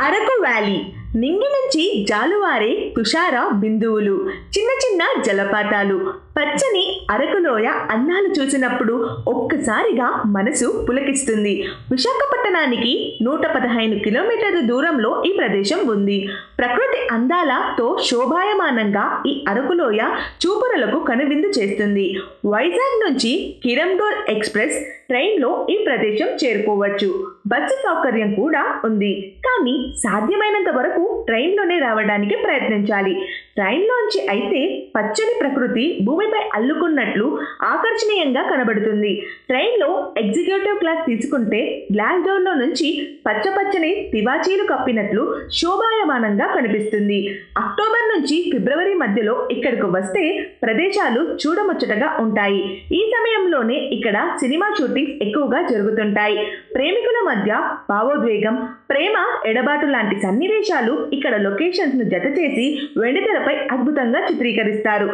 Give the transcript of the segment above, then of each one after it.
Araku valley నింగి నుంచి జాలువారే తుషార బిందువులు చిన్న చిన్న జలపాతాలు. పచ్చని అరకులోయ అందాలు చూసినప్పుడు ఒక్కసారిగా మనసు పులకిస్తుంది. విశాఖపట్టణానికి నూట పదహైదు కిలోమీటర్ల దూరంలో ఈ ప్రదేశం ఉంది. ప్రకృతి అందాలతో శోభాయమానంగా ఈ అరకులోయ చూపురలకు కనువిందు చేస్తుంది. వైజాగ్ నుంచి కిరండోల్ ఎక్స్ప్రెస్ ట్రైన్లో ఈ ప్రదేశం చేరుకోవచ్చు. బస్సు సౌకర్యం కూడా ఉంది. కానీ సాధ్యమైనంత వరకు ట్రైన్లోనే రావడానికి ప్రయత్నించాలి. ట్రైన్లోంచి అయితే పచ్చని ప్రకృతి భూమిపై అల్లుకున్నట్లు ఆకర్షణీయంగా కనబడుతుంది. ట్రైన్లో ఎగ్జిక్యూటివ్ క్లాస్ తీసుకుంటే గ్లాస్ డోర్లో నుంచి పచ్చపచ్చని తివాచీలు కప్పినట్లు శోభాయమానంగా కనిపిస్తుంది. అక్టోబర్ నుంచి ఫిబ్రవరి మధ్యలో ఇక్కడకు వస్తే ప్రదేశాలు చూడముచ్చటగా ఉంటాయి. ఈ సమయంలోనే ఇక్కడ సినిమా షూటింగ్స్ ఎక్కువగా జరుగుతుంటాయి. ప్రేమికుల మధ్య భావోద్వేగం ప్రేమ ఎడబాటు లాంటి సన్నివేశాలు ఇక్కడ లొకేషన్స్ను జత చేసి వెండితెరపై అద్భుతంగా చిత్రీకరిస్తారు.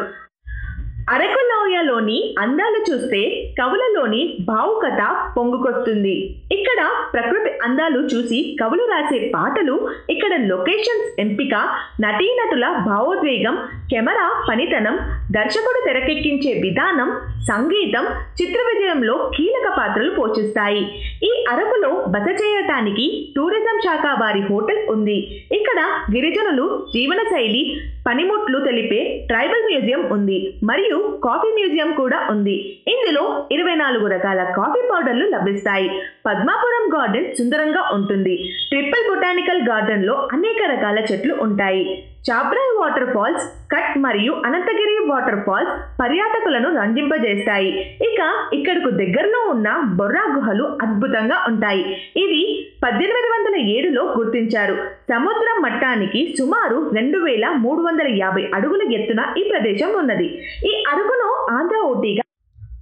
అరకులోయలోని అందాలు చూస్తే కవులలోని భావుకత పొంగుకొస్తుంది. ఇక్కడ ప్రకృతి అందాలు చూసి కవులు రాసే పాటలు ఇక్కడ లొకేషన్స్ ఎంపిక నటీనటుల భావోద్వేగం కెమెరా పనితనం దర్శకుడు తెరకెక్కించే విధానం సంగీతం చిత్ర విజయంలో కీలక పాత్రలు పోషిస్తాయి. ఈ అరకులో బస చేయటానికి టూరిజం శాఖ వారి హోటల్ ఉంది. ఇక్కడ గిరిజనులు జీవనశైలి పనిముట్లు తెలిపే ట్రైబల్ మ్యూజియం ఉంది మరియు కాఫీ మ్యూజియం కూడా ఉంది. ఇందులో ఇరవై నాలుగు రకాల కాఫీ పౌడర్లు లభిస్తాయి. పద్మాపురం గార్డెన్ సుందరంగా ఉంటుంది. ట్రిపుల్ బొటానికల్ గార్డెన్లో అనేక రకాల చెట్లు ఉంటాయి. చాబ్రాయ్ వాటర్ ఫాల్స్ కట్ మరియు అనంతగిరి వాటర్ ఫాల్స్ పర్యాటకులను రంజింపజేస్తాయి. ఇక ఇక్కడకు దగ్గరలో ఉన్న బొర్రా గుహలు అద్భుతంగా ఉంటాయి. ఇవి పద్దెనిమిది వందల ఏడులో గుర్తించారు. సముద్ర మట్టానికి సుమారు రెండు వేల మూడు వందల యాభై అడుగుల ఎత్తున ఈ ప్రదేశం ఉన్నది. ఈ అరుగును ఆంధ్ర ఊటీగా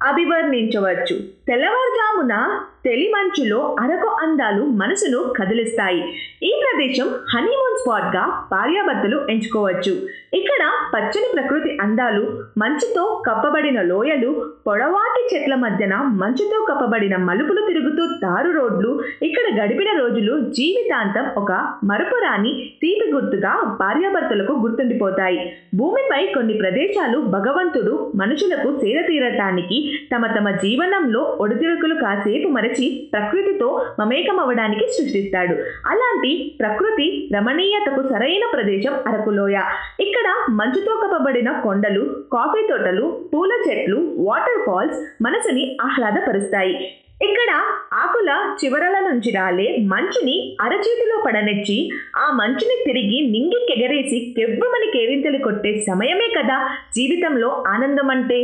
అభివర్ణించవచ్చు. తెల్లవారుజామున తెలిమంచులో అరకు అందాలు మనసును కదిలిస్తాయి. ఈ ప్రదేశం హనీమూన్ స్పాట్గా భార్యాభర్తలు ఎంచుకోవచ్చు. ఇక్కడ పచ్చని ప్రకృతి అందాలు మంచుతో కప్పబడిన లోయలు పొడవాటి చెట్ల మధ్యన మంచుతో కప్పబడిన మలుపులు తిరుగుతూ తారు రోడ్లు ఇక్కడ గడిపిన రోజులు జీవితాంతం ఒక మరపురాని తీపి గుర్తుగా భార్యాభర్తలకు గుర్తుండిపోతాయి. భూమిపై కొన్ని ప్రదేశాలు భగవంతుడు మనుషులకు సేద తీరటానికి తమ తమ జీవనంలో ఒడిదుడుకులు కాసేపు మరచి ప్రకృతితో మమేకమవడానికి సృష్టిస్తాడు. అలాంటి ప్రకృతి రమణీయతకు సరైన ప్రదేశం అరకులోయ. ఇక్కడ మంచుతో కప్పబడిన కొండలు కాఫీ తోటలు పూల చెట్లు వాటర్ ఫాల్స్ మనసుని ఆహ్లాదపరుస్తాయి. ఇక్కడ ఆకుల చివరల నుంచి రాలే మంచుని అరచేతిలో పడనెచ్చి ఆ మంచుని తిరిగి నింగికెగరేసి కెవ్వమని కేరింతలు కొట్టే సమయమే కదా జీవితంలో ఆనందం అంటే